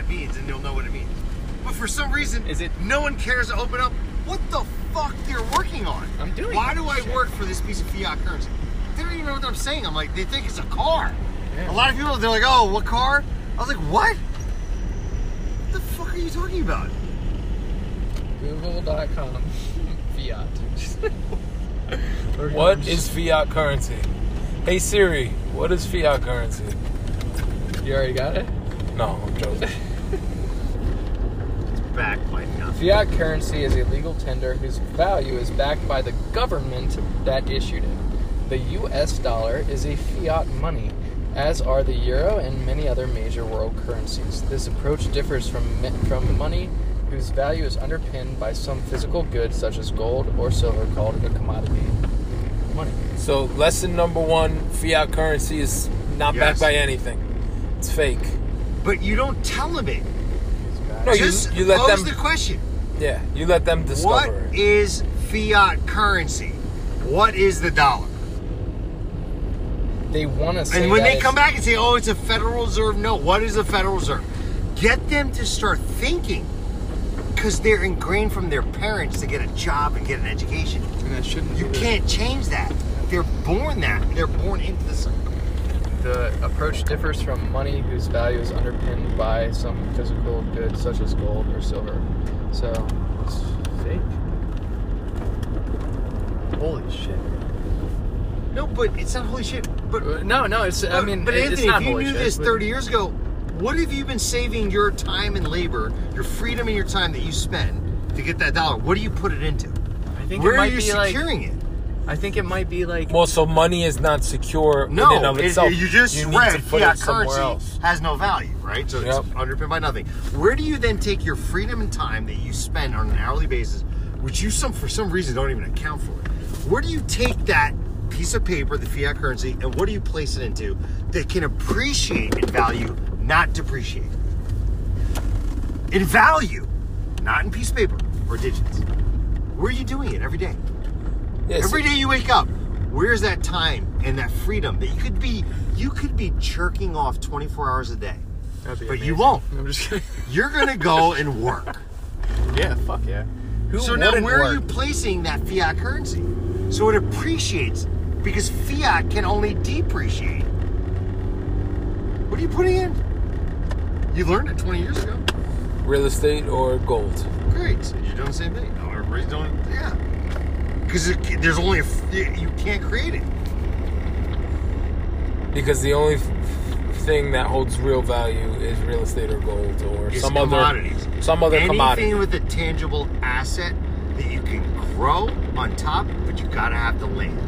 and means and you'll know what it means. But for some reason, Is it- no one cares to open up what the fuck they're working on. I'm doing Why that do I shit. work for this piece of fiat currency? They don't even know what I'm saying. I'm like, they think it's a car. Yeah. A lot of people, they're like, oh, what car? I was like, what? What the fuck are you talking about? Google.com. Fiat. What is fiat currency? Hey Siri, what is fiat currency? You already got it? No, I'm joking. Back by nothing. Fiat currency is a legal tender whose value is backed by the government that issued it. The US dollar is a fiat money, as are the euro and many other major world currencies. This approach differs from, from money whose value is underpinned by some physical good, such as gold or silver, called a commodity money. So lesson number one: fiat currency is not Yes. backed by anything. It's fake. But you don't tell them it. No, you, Just you let pose them. the question. Yeah, you let them What discover it. is fiat currency? What is the dollar? They want to say And when that they it's- come back and say, "Oh, it's a Federal Reserve," no. What is a Federal Reserve? Get them to start thinking, because they're ingrained from their parents to get a job and get an education. And that shouldn't You be the- can't change that. They're born that. They're born into the circle. The approach differs from money whose value is underpinned by some physical good such as gold or silver. So it's fake. Holy shit. No, but it's not holy shit. But Uh, No, no, it's I mean but Anthony, if you knew shit, this but- 30 years ago, what have you been saving your time and labor, your freedom and your time that you spend to get that dollar? What do you put it into? I think Where it are you be like securing it? I think it might be like Well, so money is not secure in and of it- itself. you just need read to put fiat it somewhere currency else. has no value, right? So Yep. it's underpinned by nothing. Where do you then take your freedom and time that you spend on an hourly basis, which you some for some reason don't even account for? Where do you take that piece of paper, the fiat currency, and what do you place it into that can appreciate in value, not depreciate? In value, not in piece of paper or digits. Where are you doing it every day? Yeah, so- Every day you wake up, where's that time and that freedom that you could be you could be jerking off 24 hours a day. That'd be But you won't. I'm just kidding. You're gonna go and work. yeah, fuck yeah. Who so now wouldn't where are you placing that fiat currency? So it appreciates because fiat can only depreciate. What are you putting in? You learned it 20 years ago. real estate or gold. Great. You're doing the same thing. Oh, everybody's doing yeah. Because there's only a f- you can't create it. Because the only f- thing that holds real value is real estate or gold or It's some commodities. other some other Anything commodity. with a tangible asset that you can grow on top, but you gotta have the land.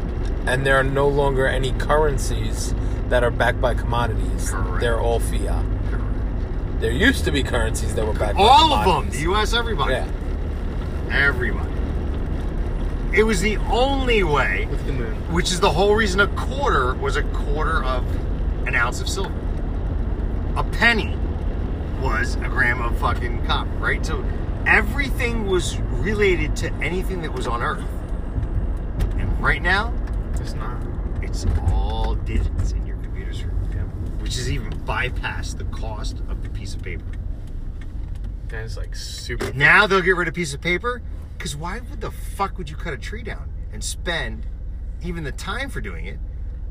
And there are no longer any currencies that are backed by commodities. Correct. They're all fiat. Correct. There used to be currencies that were backed by All of them, the U.S. Everybody, Yeah. everybody. It was the only way, With the moon. which is the whole reason a quarter was a quarter of an ounce of silver. A penny was a gram of fucking copper, right? So everything was related to anything that was on Earth. And right now, It's not. It's all digits in your computer screen, which is even bypass the cost of the piece of paper. That is like super. Now they'll get rid of piece of paper because why would the fuck would you cut a tree down and spend even the time for doing it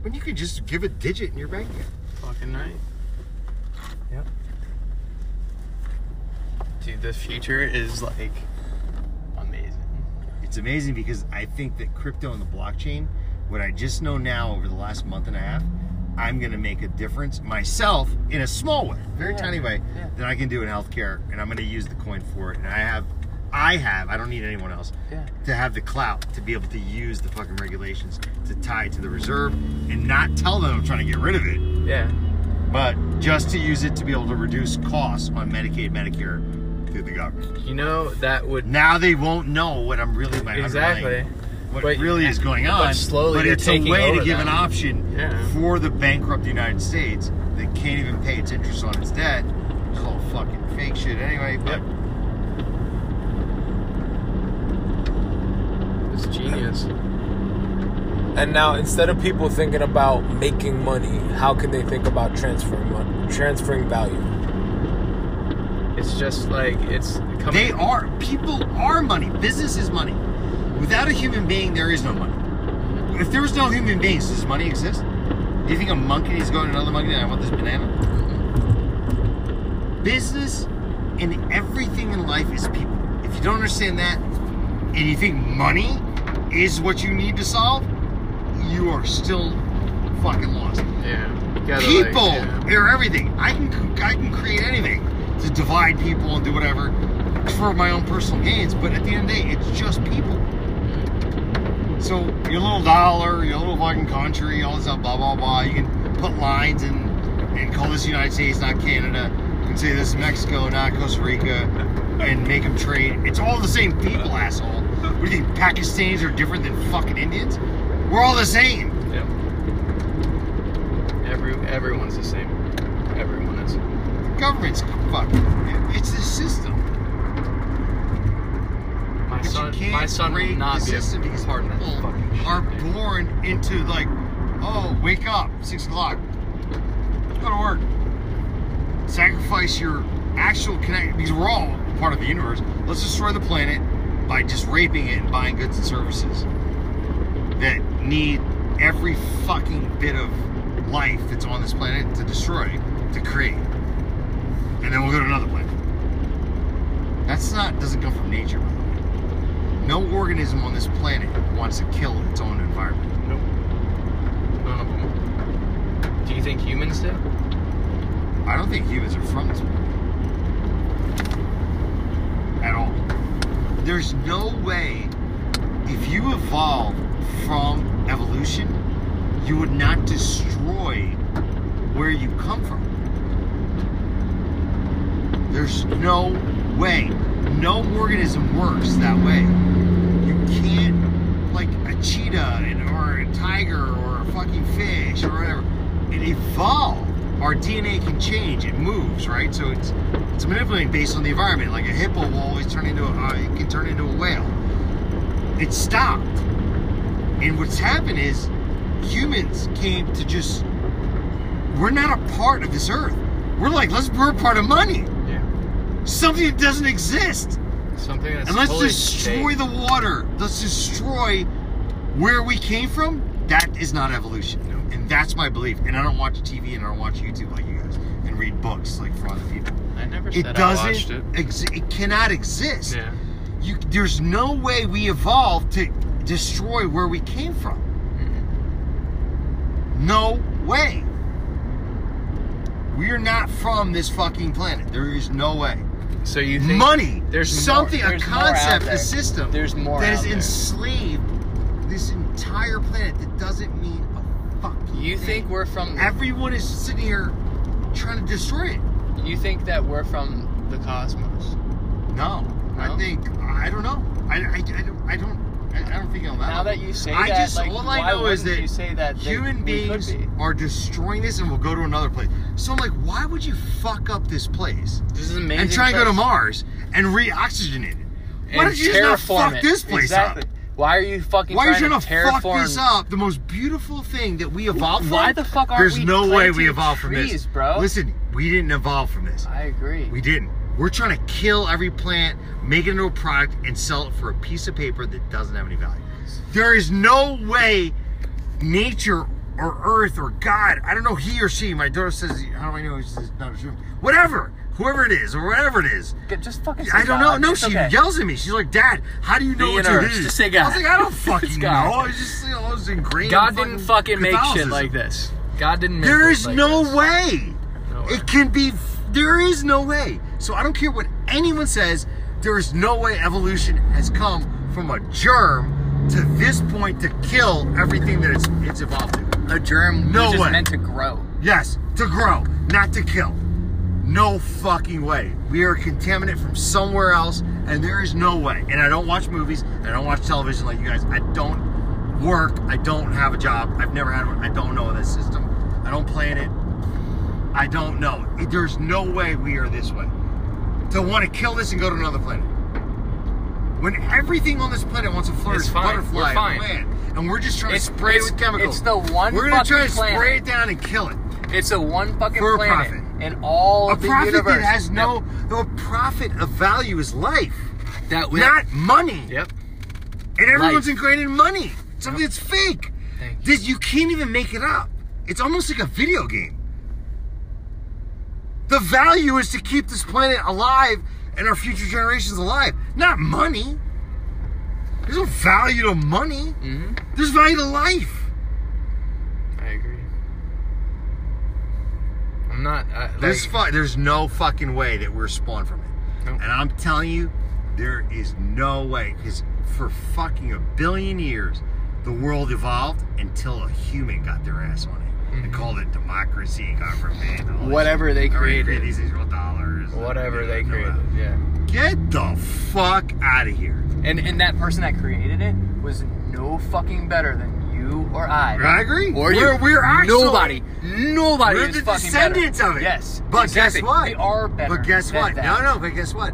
when you could just give a digit in your bank account? Fucking right. Yep. Dude, the future is like amazing. It's amazing because I think that crypto and the blockchain, what I just know now over the last month and a half, I'm going to make a difference myself in a small way, very Yeah. tiny way, Yeah. that I can do in healthcare, and I'm going to use the coin for it. And I have, I have, I don't need anyone else Yeah. to have the clout to be able to use the fucking regulations to tie it to the reserve and not tell them I'm trying to get rid of it, Yeah. but just to use it to be able to reduce costs on Medicaid, Medicare through the government. You know that would Now they won't know what I'm really my exactly. what But- really is going but on. slowly but it's a way to give an option Yeah. for the bankrupt United States that can't even pay its interest on its debt. It's all fucking fake shit anyway. But Yep. It's genius. And now instead of people thinking about making money, how can they think about transferring money, transferring value? It's just like it's coming. They are people are money. Business is money. Without a human being, there is no money. Mm-hmm. If there was no human beings, does money exist? Do you think a monkey is going to another monkey and I want this banana? Mm-hmm. Business and everything in life is people. If you don't understand that, and you think money is what you need to solve, you are still fucking lost. Yeah. Gotta, like, people yeah. are everything. I can I can create anything to divide people and do whatever for my own personal gains. But at the end of the day, it's just people. So your little dollar, your little fucking country, all this stuff, blah blah blah. You can put lines and and call this United States, not Canada. You can say this is Mexico, not Costa Rica, and make them trade. It's all the same people, asshole. What do you think? Pakistanis are different than fucking Indians? We're all the same. Yep. Every everyone's the same. Everyone is. government's fucking. It's the system. My But son, you can't my son will not the be system a because part of that people fucking shit. are dude. born into like, oh, wake up, six o'clock, go to work, sacrifice your actual connect because we're all part of the universe. Let's destroy the planet by just raping it and buying goods and services that need every fucking bit of life that's on this planet to destroy, to create, and then we'll go to another planet. That's not doesn't come from nature. By the way. No organism on this planet wants to kill its own environment. Nope. None of them. Do you think humans do? I don't think humans are from this planet at all. There's no way if you evolved from evolution, you would not destroy where you come from. There's no way. No organism works that way. You can't, like a cheetah or a tiger or a fucking fish or whatever. It evolved. Our DNA can change. It moves, right? So it's it's manipulating based on the environment. Like a hippo will always turn into a, uh, it can turn into a whale. It stopped. And what's happened is humans came to just we're not a part of this earth. We're like, let's we're a part of money. Yeah. Something that doesn't exist. Something that's And let's destroy the water. Let's destroy where we came from. That is not evolution. And that's my belief. And I don't watch TV and I don't watch YouTube like you guys and read books like from other people. I never It said I watched doesn't it. exi- it cannot exist. Yeah. You there's no way we evolved to destroy where we came from. Mm-hmm. No way. We are not from this fucking planet. There is no way. So you think Money, there's more- something, there's a concept, a system There's more that has enslaved this entire planet that doesn't mean a fucking You thing. think we're from? everyone is sitting here trying to destroy it? You think that we're from the cosmos? No, I think I don't know. I, I, I don't I don't I, don't think I'm Now that you say I that, just like, all why I know is that you say that human beings be? are destroying this and will go to another place. So I'm like, why would you fuck up this place This is amazing. and try and go to. Mars and re-oxygenate it? Why And don't you just not fuck it. this place exactly. up? Why are you fucking Why are you trying, trying to fuck this up? The most beautiful thing that we evolved from. Why the fuck aren't There's we no way we evolved from this, bro? Listen, we didn't evolve from this. I agree. We didn't. We're trying to kill every plant, make it into a product, and sell it for a piece of paper that doesn't have any value. There is no way nature or earth or God, I don't know, he or she, my daughter says, how do I know he's not a human? Whatever, whoever it is, or whatever it is. Just fucking. Say I don't know. No, It's she okay. yells at me. She's like, Dad, how do you know what it is? Just say I was like, I don't fucking know. God. I was just, you know, I was ingrained God in didn't fucking make shit like this. God didn't make There is like no way. No way. It can be. There is no way. So I don't care what anyone says. There is no way evolution has come from a germ to this point to kill everything that it's it's evolved to. A germ No was just way. meant to grow. Yes, to grow, not to kill. No fucking way. We are a contaminant from somewhere else, and there is no way. And I don't watch movies. I don't watch television like you guys. I don't work. I don't have a job. I've never had one. I don't know this system. I don't plan it. I don't know. There's no way we are this way. To want to kill this and go to another planet. When everything on this planet wants to flourish, It's fine. butterfly, We're fine. plant, and we're just trying It's- to spray it it's- with chemicals. it's the one. We're gonna try to fucking spray it down and kill it It's a one fucking for planet. profit. In all A of the profit universe. that has Yep. no, no profit of value is life, that we not money. Yep. And everyone's Life. ingrained in money. Something that's fake. This you can't even make it up. It's almost like a video game. The value is to keep this planet alive and our future generations alive, not money. There's no value to money. hmm There's value to life. I agree. I'm not. I, like, There's fu- there's no fucking way that we're spawned from it. Nope. And I'm telling you, there is no way because for fucking a billion years, the world evolved until a human got their ass on it. They Mhm. called it democracy, government, all this Whatever shit. they Or created. these Israel dollars, whatever they no, created. Yeah. Get the fuck out of here. And and that person that created it was no fucking better than you or I. I agree. Or We're- you. we're actually- nobody. Nobody We're is the descendants better. of it. Yes. But exactly. guess what? We are better. But guess what? that. No, no. But guess what?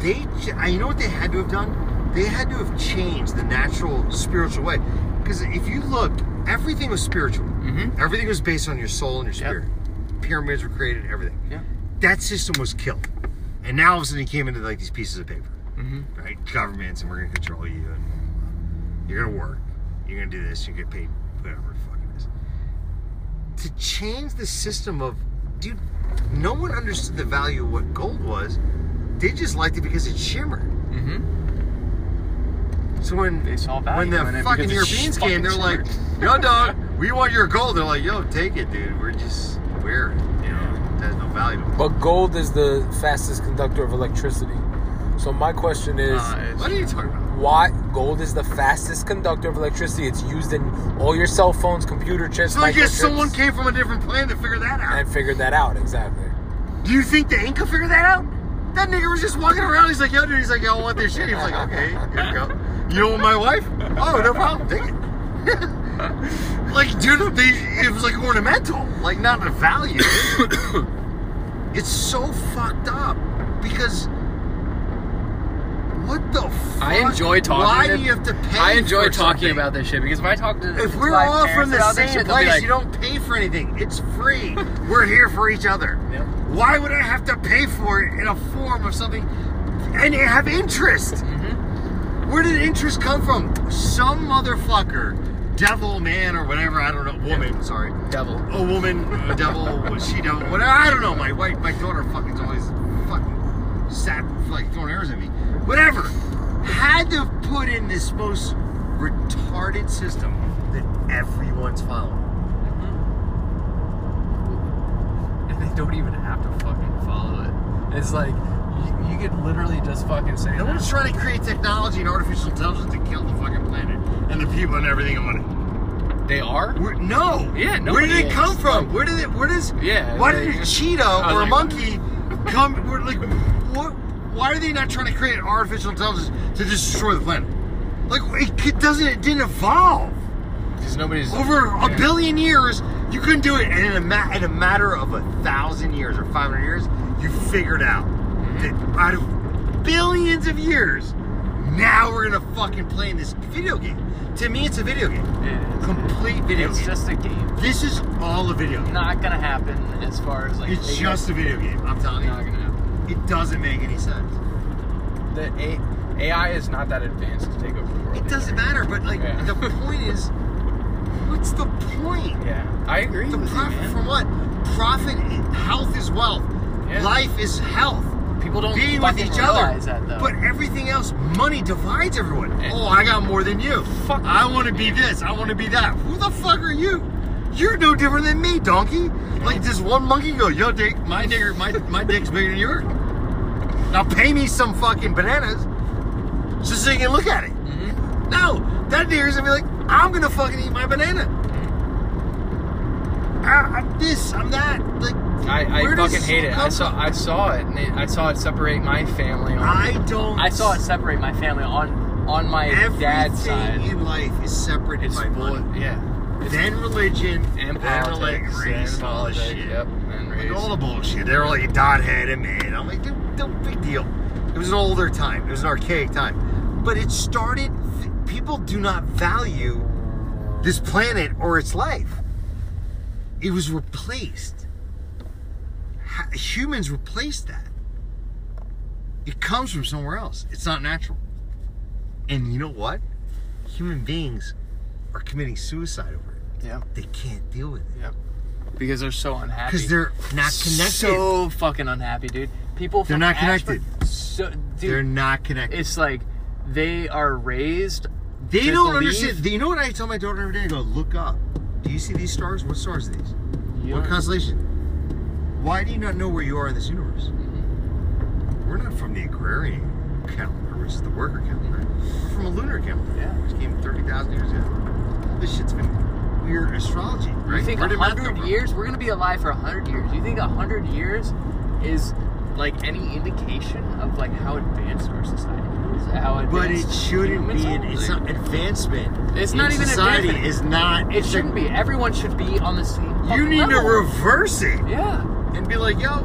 They, uh, you know what they had to have done? They had to have changed the natural spiritual way. Because if you look, everything was spiritual. Mhm. Everything was based on your soul and your Yep. spirit. Pyramids were created. Everything. Yeah. That system was killed. And now all of a sudden he came into like these pieces of paper, hmm right? Governments, and we're gonna control you, and you're gonna work, you're gonna do this, you get paid, whatever the fuck it is. To change the system of, dude, no one understood the value of what gold was. They just liked it because it shimmered. Mm-hmm. So when They saw value when the in it fucking Europeans fucking came, they're like, shimmered. "Yo, dog, we want your gold." They're like, "Yo, take it, dude. We're just wear it. You know, it has no value." But gold is the fastest conductor of electricity. So my question is, Uh, What are you talking about? Why gold is the fastest conductor of electricity? It's used in all your cell phones, computer chips, So I guess someone came from a different planet to figure that out. and figured that out exactly. Do you think the Inca figured that out? That nigga was just walking around. He's like, yo, dude. He's like, yo, I want this shit. He was like, okay, here you go. You know my wife? Oh, no problem. Take it. like, dude, they, it was like ornamental, like not a value. it's so fucked up because what the fuck? I enjoy talking. Why to- do you have to pay? I enjoy talking something? about this shit because if I talk to If we're all from the same shit, place, like, you don't pay for anything. It's free. we're here for each other. Yep. Why would I have to pay for it in a form of something and have interest? Mhm. Where did interest come from? Some motherfucker, devil, man, or whatever, I don't know, woman, sorry. devil. A woman, a devil, she devil, whatever, I don't know. My wife, my daughter fucking always fucking sat, like throwing arrows at me. Whatever. Had to put in this most retarded system that everyone's following. Mm-hmm. And they don't even have to fucking follow it. It's like you, you could literally just fucking say. No that. one's trying to create technology and artificial intelligence to kill the fucking planet and the people and everything on it. They are. Where, no. Yeah, no. Where did it come from? Like- where did it? Where does? Yeah, Why like- did a cheetah or a monkey come? Where, like, what? Why are they not trying to create artificial intelligence to just destroy the planet? Like, it, doesn't. It didn't evolve Because nobody's over a yeah. billion years. You couldn't do it, and in a, ma- in a matter of a thousand years or five hundred years, you figured out Mm-hmm. that out of billions of years, now we're gonna fucking play in this video game. To me, it's a video game. It is. Complete video It's game. just a game. This is all a video game. Not gonna happen as far as like. It's just a video game. I'm telling you. It doesn't make any sense. The A- AI is not that advanced to take over the world. It doesn't either. matter, but like Yeah. the point is, what's the point? Yeah, I agree The with you, profit man. from what? Profit, health is wealth. Yeah. Life is health. People don't Being with each other. that though. But everything else, money divides everyone. And- oh, I got more than you. Fuck I want to be this. I want to be that. Who the fuck are you? You're no different than me, donkey. Like this one monkey go, yo, dick, my dick, my my dick's bigger than yours. Now pay me some fucking bananas, just so you can look at it. Mhm. No, that nigger's gonna be like, I'm gonna fucking eat my banana. I, I'm this, I'm that. Like, I, I fucking hate it. I saw from? I saw it. And it. I saw it separate my family. On, I don't. I saw it separate my family on on my dad's side. in life is separated It's by money. Yeah. Then religion, and politics, race, and all this shit. Yep, and Like all the bullshit. They're like dot head and man. I'm like, dude, no big deal. It was an older time. It was an archaic time. But it started. People do not value this planet or its life. It was replaced. Humans replaced that. It comes from somewhere else. It's not natural. And you know what? Human beings are committing suicide over it. Yeah. They can't deal with it Yeah. Because they're so unhappy. because they're not connected. So fucking unhappy, dude. People. They're not connected. So, dude, they're not connected. it's like they are raised. they don't believe- understand. You know what I tell my daughter every day? I go, look up. Do you see these stars? What stars are these? What constellation? Why do you not know where you are in this universe? Mm-hmm. We're not from the agrarian calendar, which is the worker calendar. We're from a lunar calendar, Yeah. which came 30,000 years ago. This shit's been weird astrology, right? You think a did math come hundred years? We're gonna be alive for a hundred years. You think a hundred years is like any indication of like how advanced our society is? How advanced But it shouldn't be. An, it's not advancement. It's not even society. advancement. Is not. It shouldn't be. Everyone should be on the same. You need to reverse it Yeah, and be like, yo.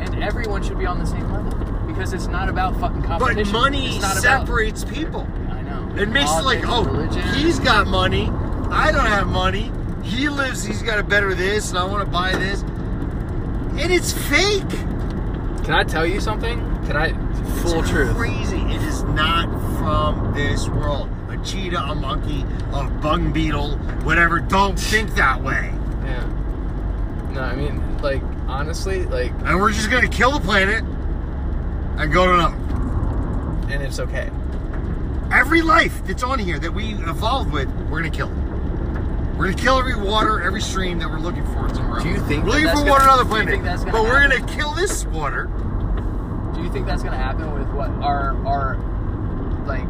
and everyone should be on the same level because it's not about fucking competition. But money separates people. I know. It makes it like, oh, religion. he's got money. I don't have money. He lives. He's got a better this, and I want to buy this. And it's fake. Can I tell you something? Can I? Full it's truth. Crazy. It is not from this world. A cheetah, a monkey, a bung beetle, whatever. Don't think that way. Yeah. No, I mean, like honestly, like, And we're just gonna kill the planet and go to another. and it's okay. Every life that's on here that we evolved with, we're gonna kill it. We're gonna kill every water, every stream that we're looking for somewhere else. Do you think we're looking that's for water on do other you planet? think that's gonna but we're happen? gonna kill this water. Do you think that's gonna happen with what our our like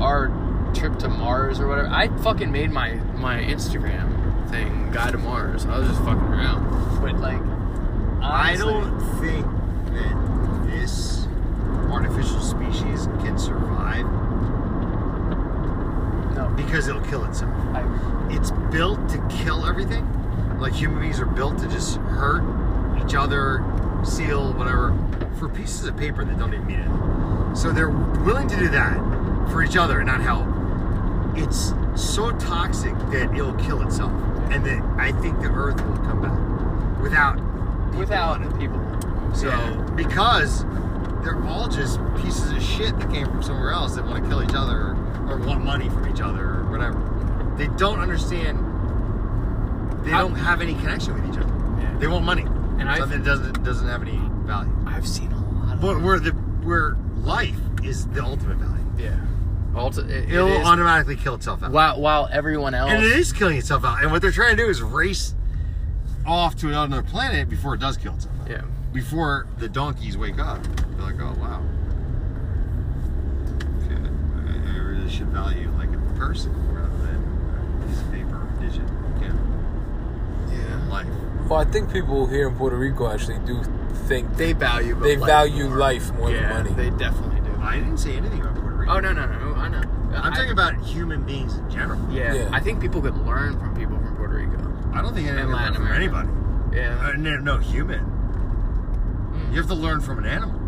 our trip to Mars or whatever? I fucking made my my Instagram thing guy to Mars. I was just fucking around, but like, I don't think that this artificial species can survive No, because it'll kill itself. It's built to kill everything. Like human beings are built to just hurt each other, seal, whatever, for pieces of paper that don't even mean it. So they're willing to do that for each other and not help. It's so toxic that it'll kill itself, and that I think the Earth will come back without people without on people. So Yeah. because they're all just pieces of shit that came from somewhere else that want to kill each other or want money from each other or whatever. They don't understand. They How- don't have any connection with each other. Yeah. They want money. And I've- something that doesn't doesn't have any value. I've seen a lot of. But where the where life is the ultimate value. yeah, Ulti- it, it It'll automatically kill itself out. while while everyone else. And it is killing itself out. And what they're trying to do is race off to another planet before it does kill itself out. Yeah. before the donkeys wake up. They're like, oh wow. Okay, I, I really should value like a person rather than a piece of paper or digit. Yeah, Yeah. life. Well, I think people here in Puerto Rico actually do think They value. they life value more. life more yeah, than money. They definitely do. I didn't say anything about Puerto Rico. Oh no no no! I know. I'm I- talking about human beings in general. Yeah, Yeah. I think people could learn from people from Puerto Rico. I don't think anything And learn from America. anybody. Yeah. Uh, no, no human. You have to learn from an animal.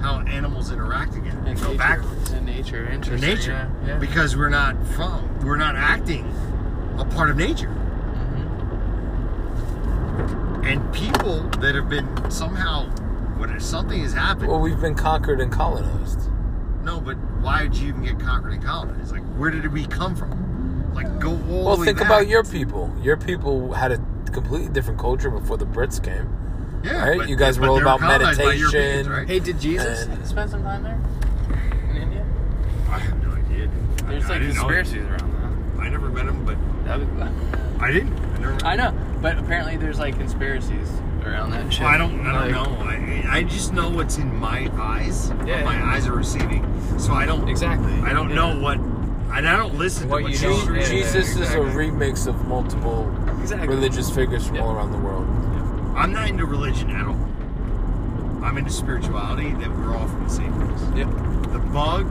How animals interact together. In And go nature. backwards. In nature, In interesting. nature. Yeah. yeah. Because we're not from we're not acting a part of nature. Mhm. and people that have been somehow when something has happened Well, we've been conquered and colonized. no but why did you even get conquered and colonized like where did we come from like go all Well, the way think back. about your people. Your people had a completely different culture before the Brits came. Yeah right? but- You guys were all about colonized Europeans, meditation. right? Hey, did Jesus And- spend some time there in India? I have no idea There's I, like I conspiracies around him. I never met him but that. That I didn't I never I know, but apparently there's like conspiracies around that shit. Well, I don't. I don't Like, know. I, I just know what's in my eyes. Yeah. my eyes are receiving. So I don't. Exactly. I don't Yeah. know what. And I don't listen What to what you you don't- yeah, Jesus is a remix of multiple Exactly. religious figures from Yeah. all around the world. I'm not into religion at all. I'm into spirituality. That we're all from the same place. Yep. The bug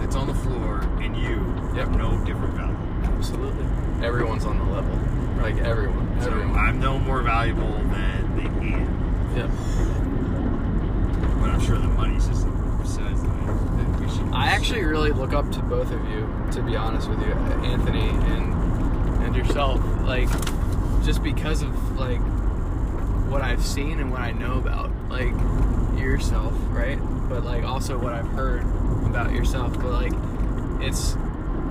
that's on the floor and you Yep. have no different value. Absolutely. Everyone's on the level. Like everyone. So Everyone. I'm no more valuable than the ant. Yep. But I'm sure the money system says that, that we should. I actually really look up to both of you, to be honest with you, Anthony and and yourself. Like, just because of like what I've seen and what I know about like yourself, right? But like also what I've heard about yourself. But like it's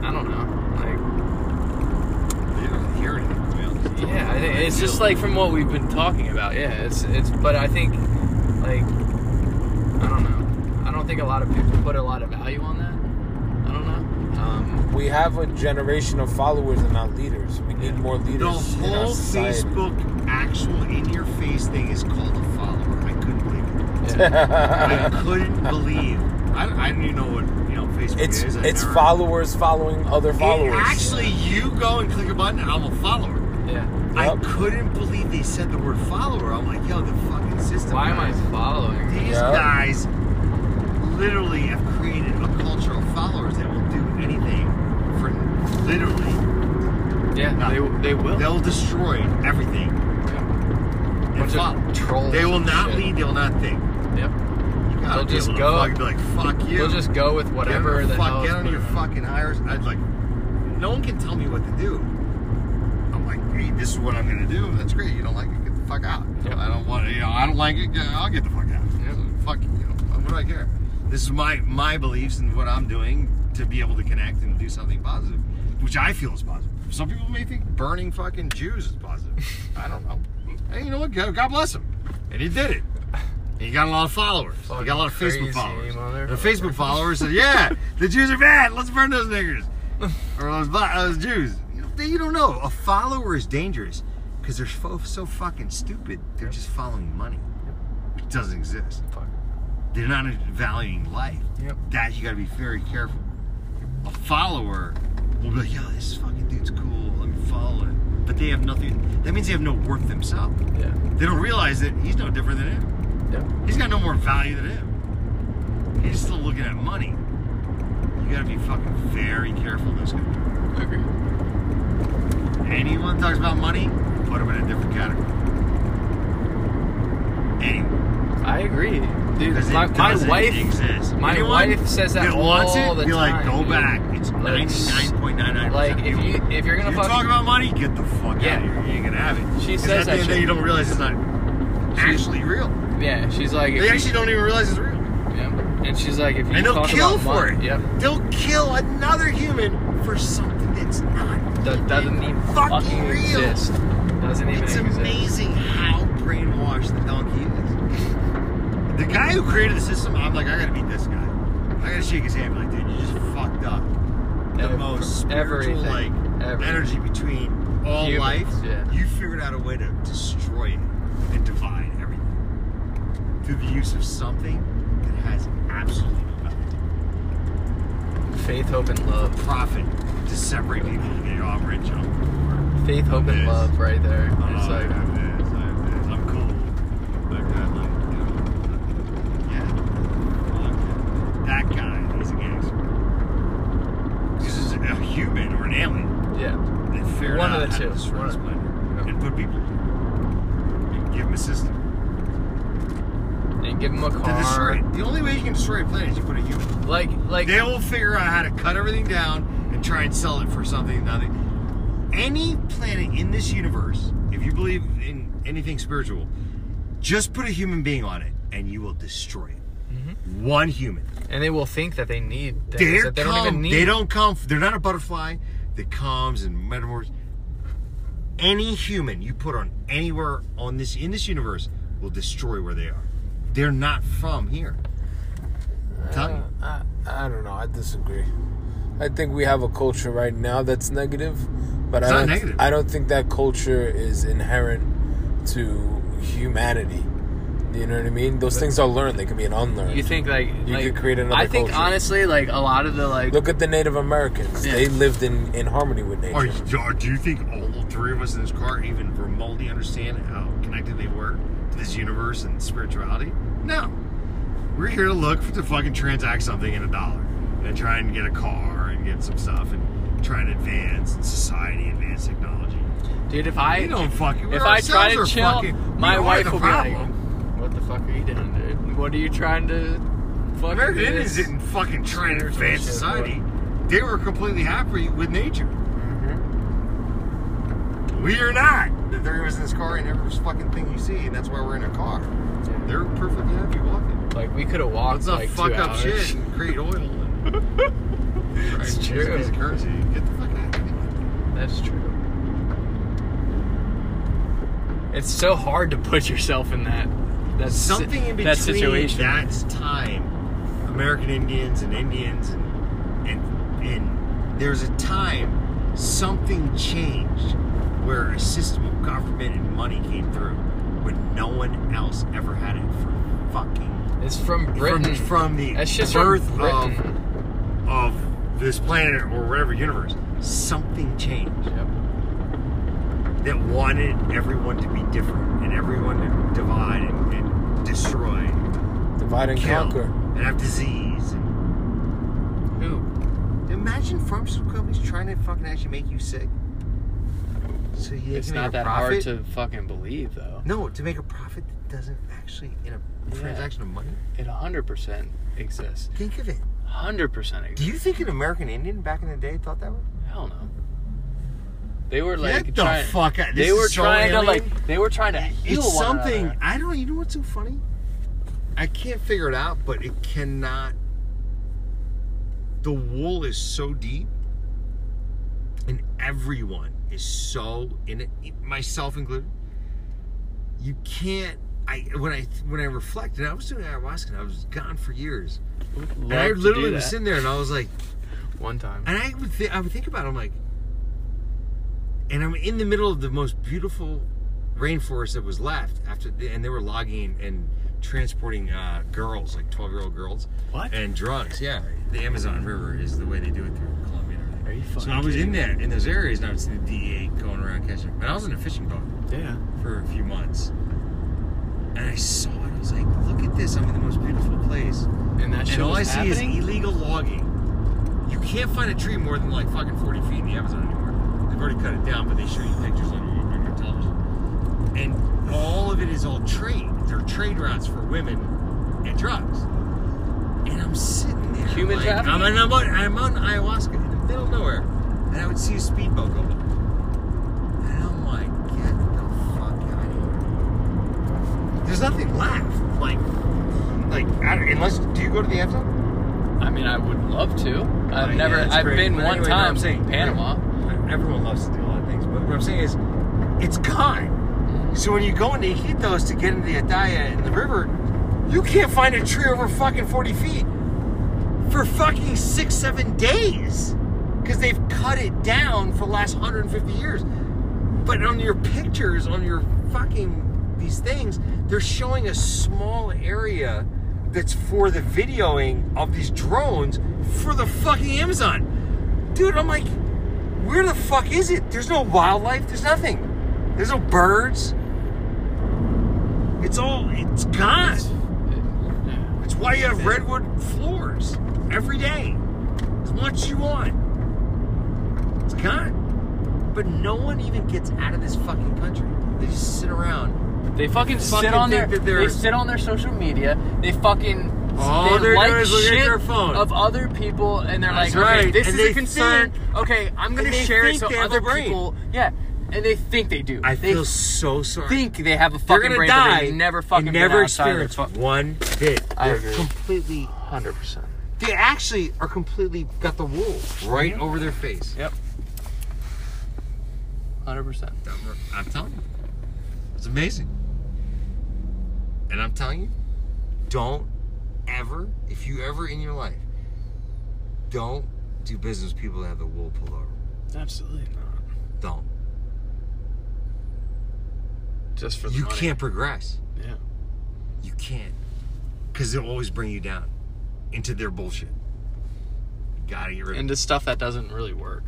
I don't know. Like You don't hear anything. to be honest. yeah, I think it's just like from what we've been talking about. Yeah, it's it's but I think like I don't know. I don't think a lot of people put a lot of value on that. I don't know. Um, We have a generation of followers and not leaders. We need more The leaders in our whole society. Facebook actual in your face thing is called a follower. I couldn't believe it. yeah. I couldn't believe. I, I don't even know what you know Facebook It's is. I it's never- followers following other It followers. actually, you go and click a button, and I'm a follower. yeah. I Yep. couldn't believe they said the word follower. I'm like, yo, the fucking system. Why am I following? These Yeah. guys literally have created a culture of followers that will do anything for literally. Yeah, No. they, they will. They'll destroy everything trolls They will not shit. lead. They will not think. Yep. You gotta They'll just go- fucking be like, fuck you. They'll just go with whatever get the fuck. Get on your fucking hires. I'd like. No one can tell me what to do. I'm like, hey, this is what I'm gonna do. That's great. You don't like it? Get the fuck out. Yep. I don't want. You know, I don't like it. I'll get the fuck out. Yep. Fuck you. know, What do I care? This is my my beliefs and what I'm doing to be able to connect and do something positive, which I feel is positive. Some people may think burning fucking Jews is positive. I don't know. Hey, you know what? God bless him, and he did it. And he got a lot of followers. he got a lot of Facebook followers. The Facebook followers said, "Yeah, the Jews are bad. Let's burn those niggers or those, those Jews." You, know, they, you don't know. A follower is dangerous because they're so, so fucking stupid. They're just following money, which doesn't exist. Fuck. They're not valuing life. Yep. That you got to be very careful. A follower will be like, yeah, this fucking dude's cool. Let me follow him," but they have nothing. That means they have no worth themselves. Yeah. They don't realize that he's no different than him. Yep. He's got no more value than him. He's still looking at money. You gotta be fucking very careful this country. Agree. Anyone talks about money, put him in a different category. Anyone. I agree, dude. My, it my wife, exist. my Anyone wife says that all wants it, the be like, go dude. back. It's Like, 99.99%. Like if you if you're gonna you fuck, talk about money, get the fuck Yeah. out of here. You ain't gonna have it. She says at that end of the day, shit. you don't realize it's not actually real. yeah, she's like, They you- actually don't even realize it's real. yeah. and she's like, if you And they'll talk kill about for money, it. Yep. They'll kill another human for something that's not. That doesn't even Fucking fucking real. exist. Doesn't even It's exist. amazing how brainwashed the donkey is. The guy who created the system, I'm like, I gotta meet this guy. I gotta shake his hand, like, dude, you just fucked up. The most spiritual, everything. like, Everything. energy between all Humans, life. yeah. You figured out a way to destroy it and divide everything through the use of something that has absolutely no value. Faith, hope, and love. Profit to separate people. You know, I'm rich. I'm Faith, hope, and love, right there. It's Oh, like, I have this, I have this. I'm cool. Like that, like, you know. Yeah. Fuck yeah. That guy, he's a gangster. This is a human or an alien yeah, that figured One out of the how to two. destroy One this of- planet Yep. and put people and give him a system and give them a to destroy car. The only way you can destroy a planet is you put a human. Like, like, They will figure out how to cut everything down and try and sell it for something nothing. Any planet in this universe, if you believe in anything spiritual, just put a human being on it and you will destroy it. Mm-hmm. One human. and they will think that they need things they don't even need. They don't come. They're not a butterfly that comes and metamorphs. Any human you put on anywhere on this in this universe will destroy where they are. They're not from here. I'm you. Uh, I, I don't know. I disagree. I think we have a culture right now that's negative, but It's I not don't. negative. I don't think that culture is inherent to humanity. You know what I mean? Those things are learned. They can be an unlearned. You think like You like, could create another I think culture. honestly, like a lot of the like Look at the Native Americans. Yeah. They lived in, in harmony with nature. Are are- do you think all three of us in this car even remotely understand how connected they were to this universe and spirituality? No. We're here to look for, to fucking transact something in a dollar and try and get a car and get some stuff and try and advance society, advance technology. dude. If I We don't fucking. if I try to chill, fucking, my wife will problem. be like, "What the fuck are you doing, dude? What are you trying to fucking American Indians this?" didn't fucking try to advance society. They were completely happy with nature. We are not. The three of us in this car, and every fucking thing you see, and that's why we're in a car. They're perfectly happy walking. Like we could have walked Let's not like fuck two up hours. shit and create oil. And, right, It's true. piece of currency. Get the fuck out of here. That's true. It's so hard to put yourself in that That's Something in between that situation. that's time. American Indians and Indians and and and there's a time something changed where a system of government and money came through when no one else ever had it for fucking It's from Britain. from, from the That's just birth from of of this planet or whatever universe. Something changed Yep. that wanted everyone to be different and everyone to divide and, and destroy, Divide and kill, conquer. and have disease. And Who? imagine pharmaceutical companies trying to fucking actually make you sick. So you It's not that hard to fucking believe, though. No, to make a profit that doesn't actually in a Yeah. transaction of money. It 100% exists. Think of it. 100% exists. Do you think an American Indian back in the day thought that way? Hell no. They were like Get the trying. fuck out. They were so trying to like. They were trying to heal It's something. another. I don't. You know what's so funny? I can't figure it out, but it cannot. The wool is so deep, and everyone is so in it, myself included. You can't. I when I when I reflect, and I was doing ayahuasca, and I was gone for years, and I literally was sitting there, and I was like, one time. and I would th- I would think about it. I'm like, and I'm in the middle of the most beautiful rainforest that was left after, the, and they were logging and transporting uh, girls, like 12 year old girls, What? and drugs. Yeah, the Amazon River is the way they do it through Colombia and everything. Are you fucking So I was in that in those areas, and I would see the DEA going around catching. And I was in a fishing boat Yeah. for a few months, and I saw it. I was like, "Look at this! I'm in the most beautiful place." And that shit and all I was see is illegal logging. You can't find a tree more than like fucking 40 feet in the Amazon anymore. They've already cut it down, but they show you pictures on your, on your television. And all of it is all trade. They're trade routes for women and drugs. And I'm sitting there. Human like, trafficking? I'm, I'm, on, I'm on ayahuasca middle of nowhere. And I would see a speedboat go by. And I'm like, get the fuck out of here. There's nothing left. Like, like unless do you go to the Amazon? I mean, I would love to. I've never. Yeah, I've great. been But one anyway, time I'm saying, Panama. Everyone loves to do a lot of things, but what I'm saying is, it's gone. So when you go into Iquitos to get into the Ataya in the river, you can't find a tree over fucking 40 feet for fucking six, seven days because they've cut it down for the last 150 years. But on your pictures, on your fucking these things, they're showing a small area that's for the videoing of these drones for the fucking Amazon. Dude, I'm like, where the fuck is it? There's no wildlife, there's nothing. There's no birds. It's all, it's gone. It's why you have redwood floors every day. As much as you want. It's gone. But no one even gets out of this fucking country. They just sit around. They fucking, Fucking sit on their. they're- sit on their social media. They fucking. All they they're like is looking at shit their phone. of other people, and they're That's like, okay, this And is a concern. think- okay, I'm gonna share it so they other people. Yeah, and they think they do. I they feel so sorry. think they have a They're fucking gonna brain, die they've never fucking never their fu- one bit. I They're agree. completely. Hundred percent. They actually are completely got the wool right Mhm. over their face. Yep. Hundred percent. I'm telling you, it's amazing. And I'm telling you, don't ever, if you ever in your life, don't do business with people that have the wool pulled over. Absolutely not. Don't. Just for the You money. can't progress. Yeah. You can't, because they'll always bring you down into their bullshit. You gotta get rid of. Into stuff that doesn't really work.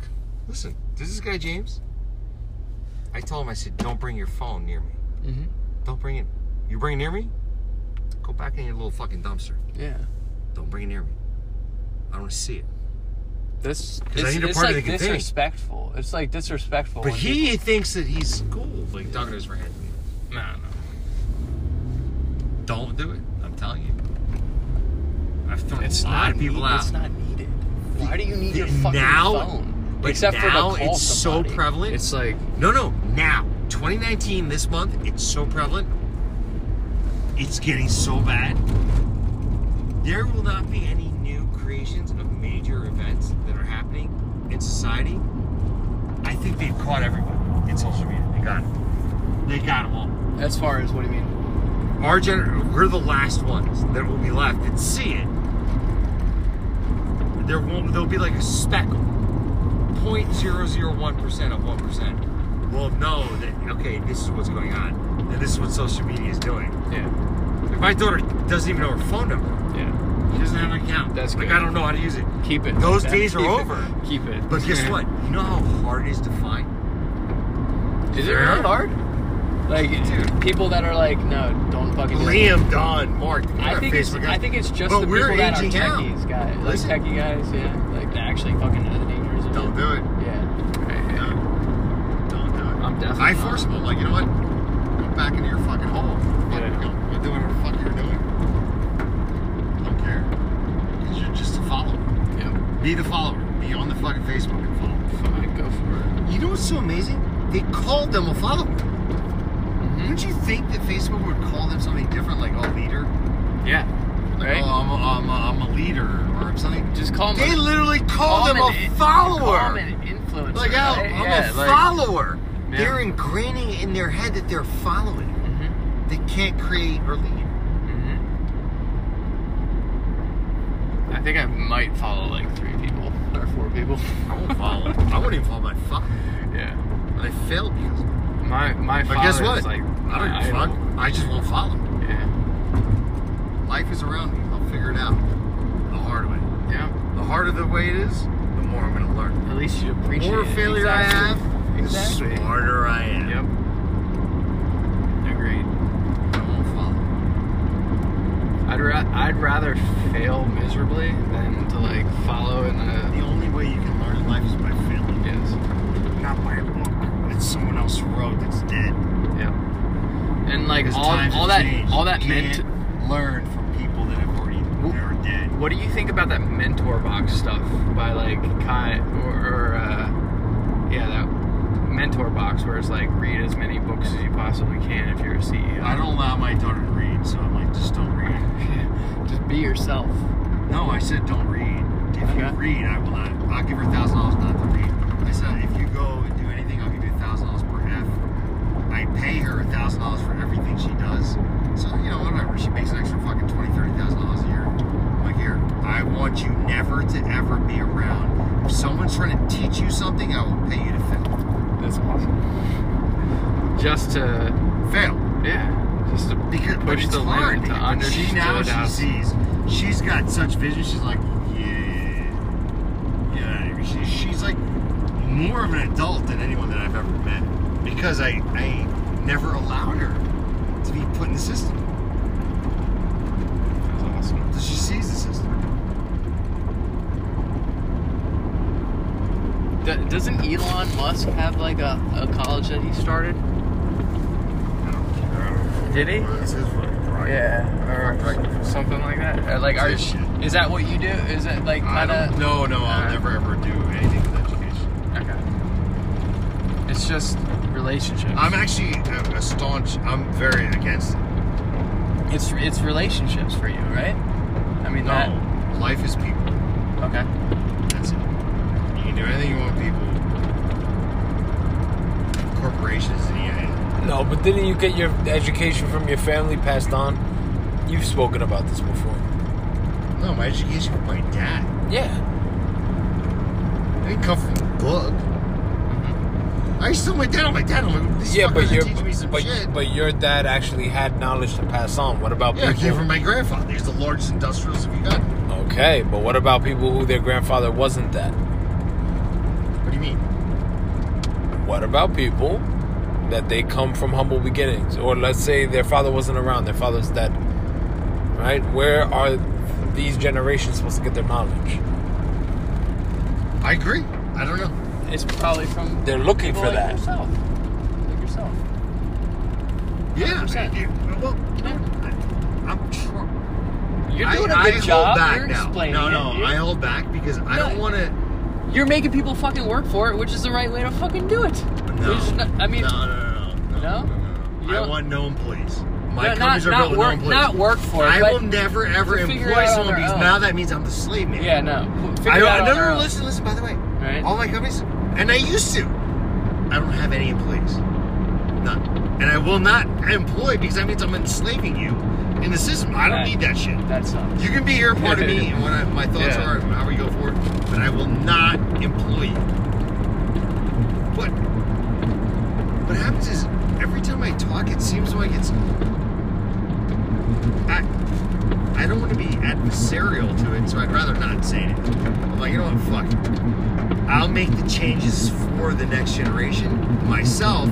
Listen, does this guy James. I told him, I said, don't bring your phone near me. Mm-hmm. Don't bring it. You bring it near me, go back in your little fucking dumpster. Yeah. Don't bring it near me. I don't want to see it. This 'Cause I need a part of like the container. disrespectful. It's like disrespectful. But he thinks that he's cool, like talking to his friend. people- no, no. Don't do it. I'm telling you. I've thrown It's a lot not of people need- out. It's not needed. Why do you need your The- fucking now- phone? but Except for to now call it's so prevalent. It's like No, no. Now, 2019, this month, it's so prevalent. It's getting so bad. There will not be any new creations of major events that are happening in society. I think they've caught everyone in social media. They got it. They got them all. As far as what do you mean? Our gener- we're the last ones that will be left that see it. There won't. There'll be like a speckle, 0.001 percent of one percent will know that okay, this is what's going on, and this is what social media is doing. Yeah. Like my daughter doesn't even know her phone number. Yeah. She doesn't have an account. That's like good. I don't know how to use it. Keep it. Those days are it. over. Keep it. But guess what? You know how hard it is to find. Is it really hard? Like, Dude. people that are like, no, don't fucking. do. Liam, Don, Mark. I think it's. I think it's just But the people that are techies, guys. Like Listen. techie guys, yeah. Like that actually fucking know the dangers of Don't it. do it. Yeah. Right, No. Don't do it. I'm definitely I not. force them. I'm like, you know what? Go back into your fucking hole. Fuck, Yeah. Go, go do whatever the fuck you're doing. I don't care. 'Cause you're just a follower. Yeah. Be the follower. Be on the fucking Facebook and follow. Fine, go for it. You know what's so amazing? They called them a follower. Wouldn't you think that Facebook would call them something different, like a leader? Yeah. Like, Right. oh, I'm a, I'm, a, I'm a leader or something. Just call them. They literally call them an a follower. Call them an influencer. Like, oh, right? I'm yeah, a like, follower. Yeah. They're ingraining in their head that they're following. Mm-hmm. They can't create or lead. Mm-hmm. I think I might follow like three people or four people. I won't follow. I won't even follow my father. Yeah. I failed because of it. My my But father guess what? like I don't a fuck. I just won't follow. Yeah. Life is around me. I'll figure it out. The hard way. Yeah. The harder the way it is, the more I'm going to learn. At least you The appreciate more it. failure I Exactly. have, the smarter I am. Yep. Agreed. I won't follow. I'd ra- I'd rather fail miserably than to like follow in a The only way you can learn in life is by failing. yes. Not by a book that someone else wrote that's dead. Yeah. And like Because all all that changed. all that you meant. can't learn from people that have already that are dead. What do you think about that mentor box stuff by like Kai or, or uh, yeah that mentor box where it's like read as many books as you possibly can if you're a CEO. I don't allow my daughter to read, so I'm like, just don't read. Just be yourself. No, I said don't read. If you read, I will not. I'll give her a thousand dollars not to read. I said if you go and do anything, I'll give you a thousand dollars per F. I pay her a thousand dollars for everything she does. So you know whatever. She makes an extra fucking twenty, thirty thousand dollars a year. I'm like here, I want you never to ever be around. If someone's trying to teach you something, I will pay you to fail. That's awesome. Just to Fail. yeah, just to Because push the hard. limit to understand she now she sees she's got such vision. She's like, yeah, yeah. She, she's like more of an adult than anyone that I've ever met because I I never allowed her to be put in the system. That's awesome. So she sees the system. D- doesn't Elon Musk have like a, a college that he started? I. Did he? It's his fucking pride. Yeah, or something like that. Or, like, are Shit. is that what you do? Is it like kind of? no, no, I'll Uh, never ever do anything with education. Okay. It's just relationships. I'm actually a, a staunch. I'm very against it. It's it's relationships for you, right? I mean that. No, life is people. Okay. That's it. You can do anything you want people. Corporations, and yeah. No, but didn't you get your education from your family passed on? You've spoken about this before. No, my education from my dad. Yeah. It didn't come from a book. I used to my dad, I'm like, Dad, like, this Yeah, but your teach me some but, shit. but your dad actually had knowledge to pass on. What about people? yeah, people? came from my grandfather. He's the largest industrialist of Uganda. okay, but what about people who their grandfather wasn't that? What do you mean? What about people that they come from humble beginnings, or let's say their father wasn't around, their father's dead, right? Where are these generations supposed to get their knowledge? I agree. I don't know. It's probably from They're looking for like that. yourself. Like yourself. Yeah. 100%. Well, I- I'm trying. You're doing a I good hold job. back You're now. explaining no, it. no, You're- I hold back because I don't want to. You're making people fucking work for it, which is the right way to fucking do it. No. Not- I mean, no, no, no, no, No? no, no, You I want no employees. My No, not- companies are not built with no employees. not work for it, I will never ever employ it someone because own. now that means I'm the slave man. yeah, no. Figure I it don't. out on no, no, no, listen, listen. By the way, Right. all my companies, and I used to. I don't have any employees. None. And I will not employ because that means I'm enslaving you in the system. I don't Right. need that shit. That sucks. You can be here, part of me, and what I, my thoughts Yeah. are, and how we go forward, but I will not employ you. But what happens is every time I talk, it seems like it's. I, I don't want to be adversarial to it, so I'd rather not say it. I'm like, you know what, fuck it. I'll make the changes for the next generation myself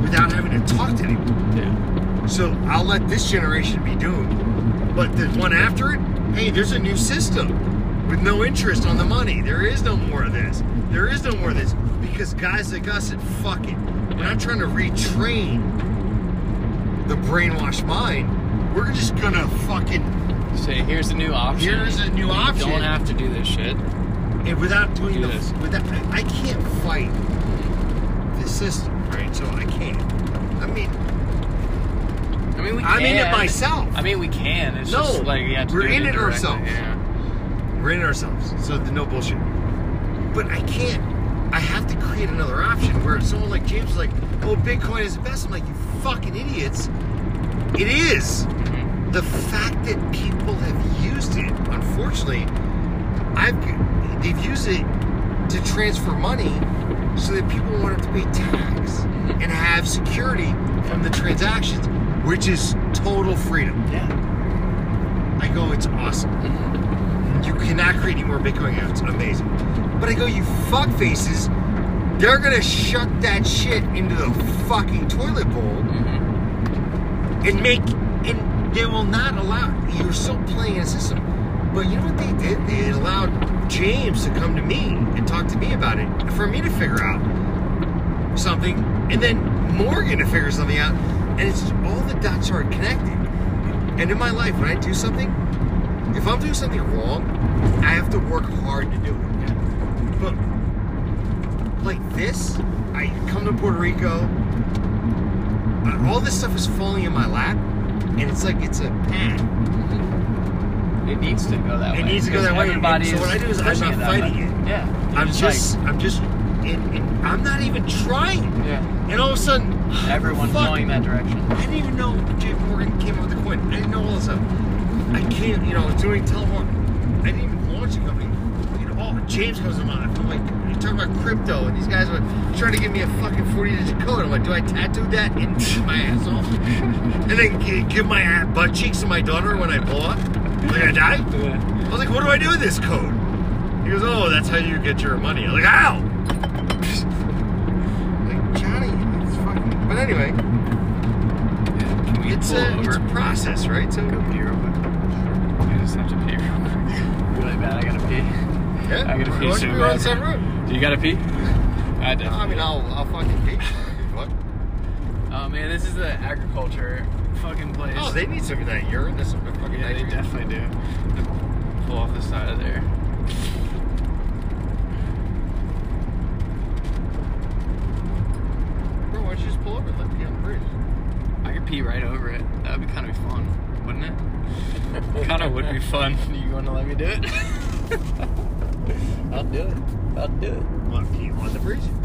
without having to talk to anyone. Yeah. So I'll let this generation be doomed. But the one after it, hey, there's a new system with no interest on the money. There is no more of this. There is no more of this. Because guys like us said, fuck it. We're not trying to retrain the brainwashed mind. We're just gonna fucking Say, here's a new option. Here's a new You option. don't have to do this shit. and without doing Do the this. without I can't fight the system, right? So I can't. I mean, I mean, we I'm in it myself. I mean, we can. It's No, just like you have to we're in it indirectly. ourselves. Yeah. We're in ourselves, so the no bullshit. But I can't. I have to create another option where someone like James is like, "Oh, Bitcoin is the best." I'm like, "You fucking idiots!" It is. The fact that people have used it, unfortunately, I've they've used it to transfer money so that people won't have to pay tax and have security from the transactions, which is total freedom. Yeah. I go, it's awesome. You cannot create any more Bitcoin accounts. Amazing. But I go, you fuck faces, they're gonna shut that shit into the fucking toilet bowl Mm-hmm. and make and they will not allow you're still playing a system. But you know what they did? They allowed James to come to me and talk to me about it for me to figure out something, and then Morgan to figure something out, and it's all the dots are connected. And in my life, when I do something, if I'm doing something wrong, I have to work hard to do it. But like this, I come to Puerto Rico. uh, All this stuff is falling in my lap, and it's like it's a path. It needs to go that It way. It needs to go that way. Everybody So what I do is I'm not fighting way. it. Yeah. I'm just, like- I'm just, it, it, I'm not even trying. yeah. And all of a sudden, Everyone's fuck, going that direction. I didn't even know J.P. Morgan came up with the coin. I didn't know all this stuff. I can't, you know, doing telemarketing. I didn't even launch a company. You know, oh, James comes to mind. I'm like, you're talking about crypto, and these guys were trying to give me a fucking 40 digit code. I'm like, do I tattoo that into my asshole? and then gi- give my a- butt cheeks to my daughter when I blow up? Like I die? Yeah. I was like, what do I do with this code? He goes, oh, that's how you get your money. I'm like, ow! like, Johnny, it's fucking. But anyway, Can we it's pull a, over? it's a process, right? So, Go pee real quick. I just have to pee real quick. Really bad. I gotta pee. yeah. I gotta pee don't so you on the side road? Do you gotta pee? I definitely. I mean, I'll, I'll fucking pee. What? Oh man, this is the agriculture fucking place. Oh, they need some of that urine. There's some fucking yeah, they nitrogen. definitely do. Pull off the side of there. Bro, why don't you just pull over and let me on the bridge? I could pee right over it. That would be kind of fun, wouldn't it? kind of would be fun. You want to let me do it? I'll do it. I'll do it. What, pee on the bridge?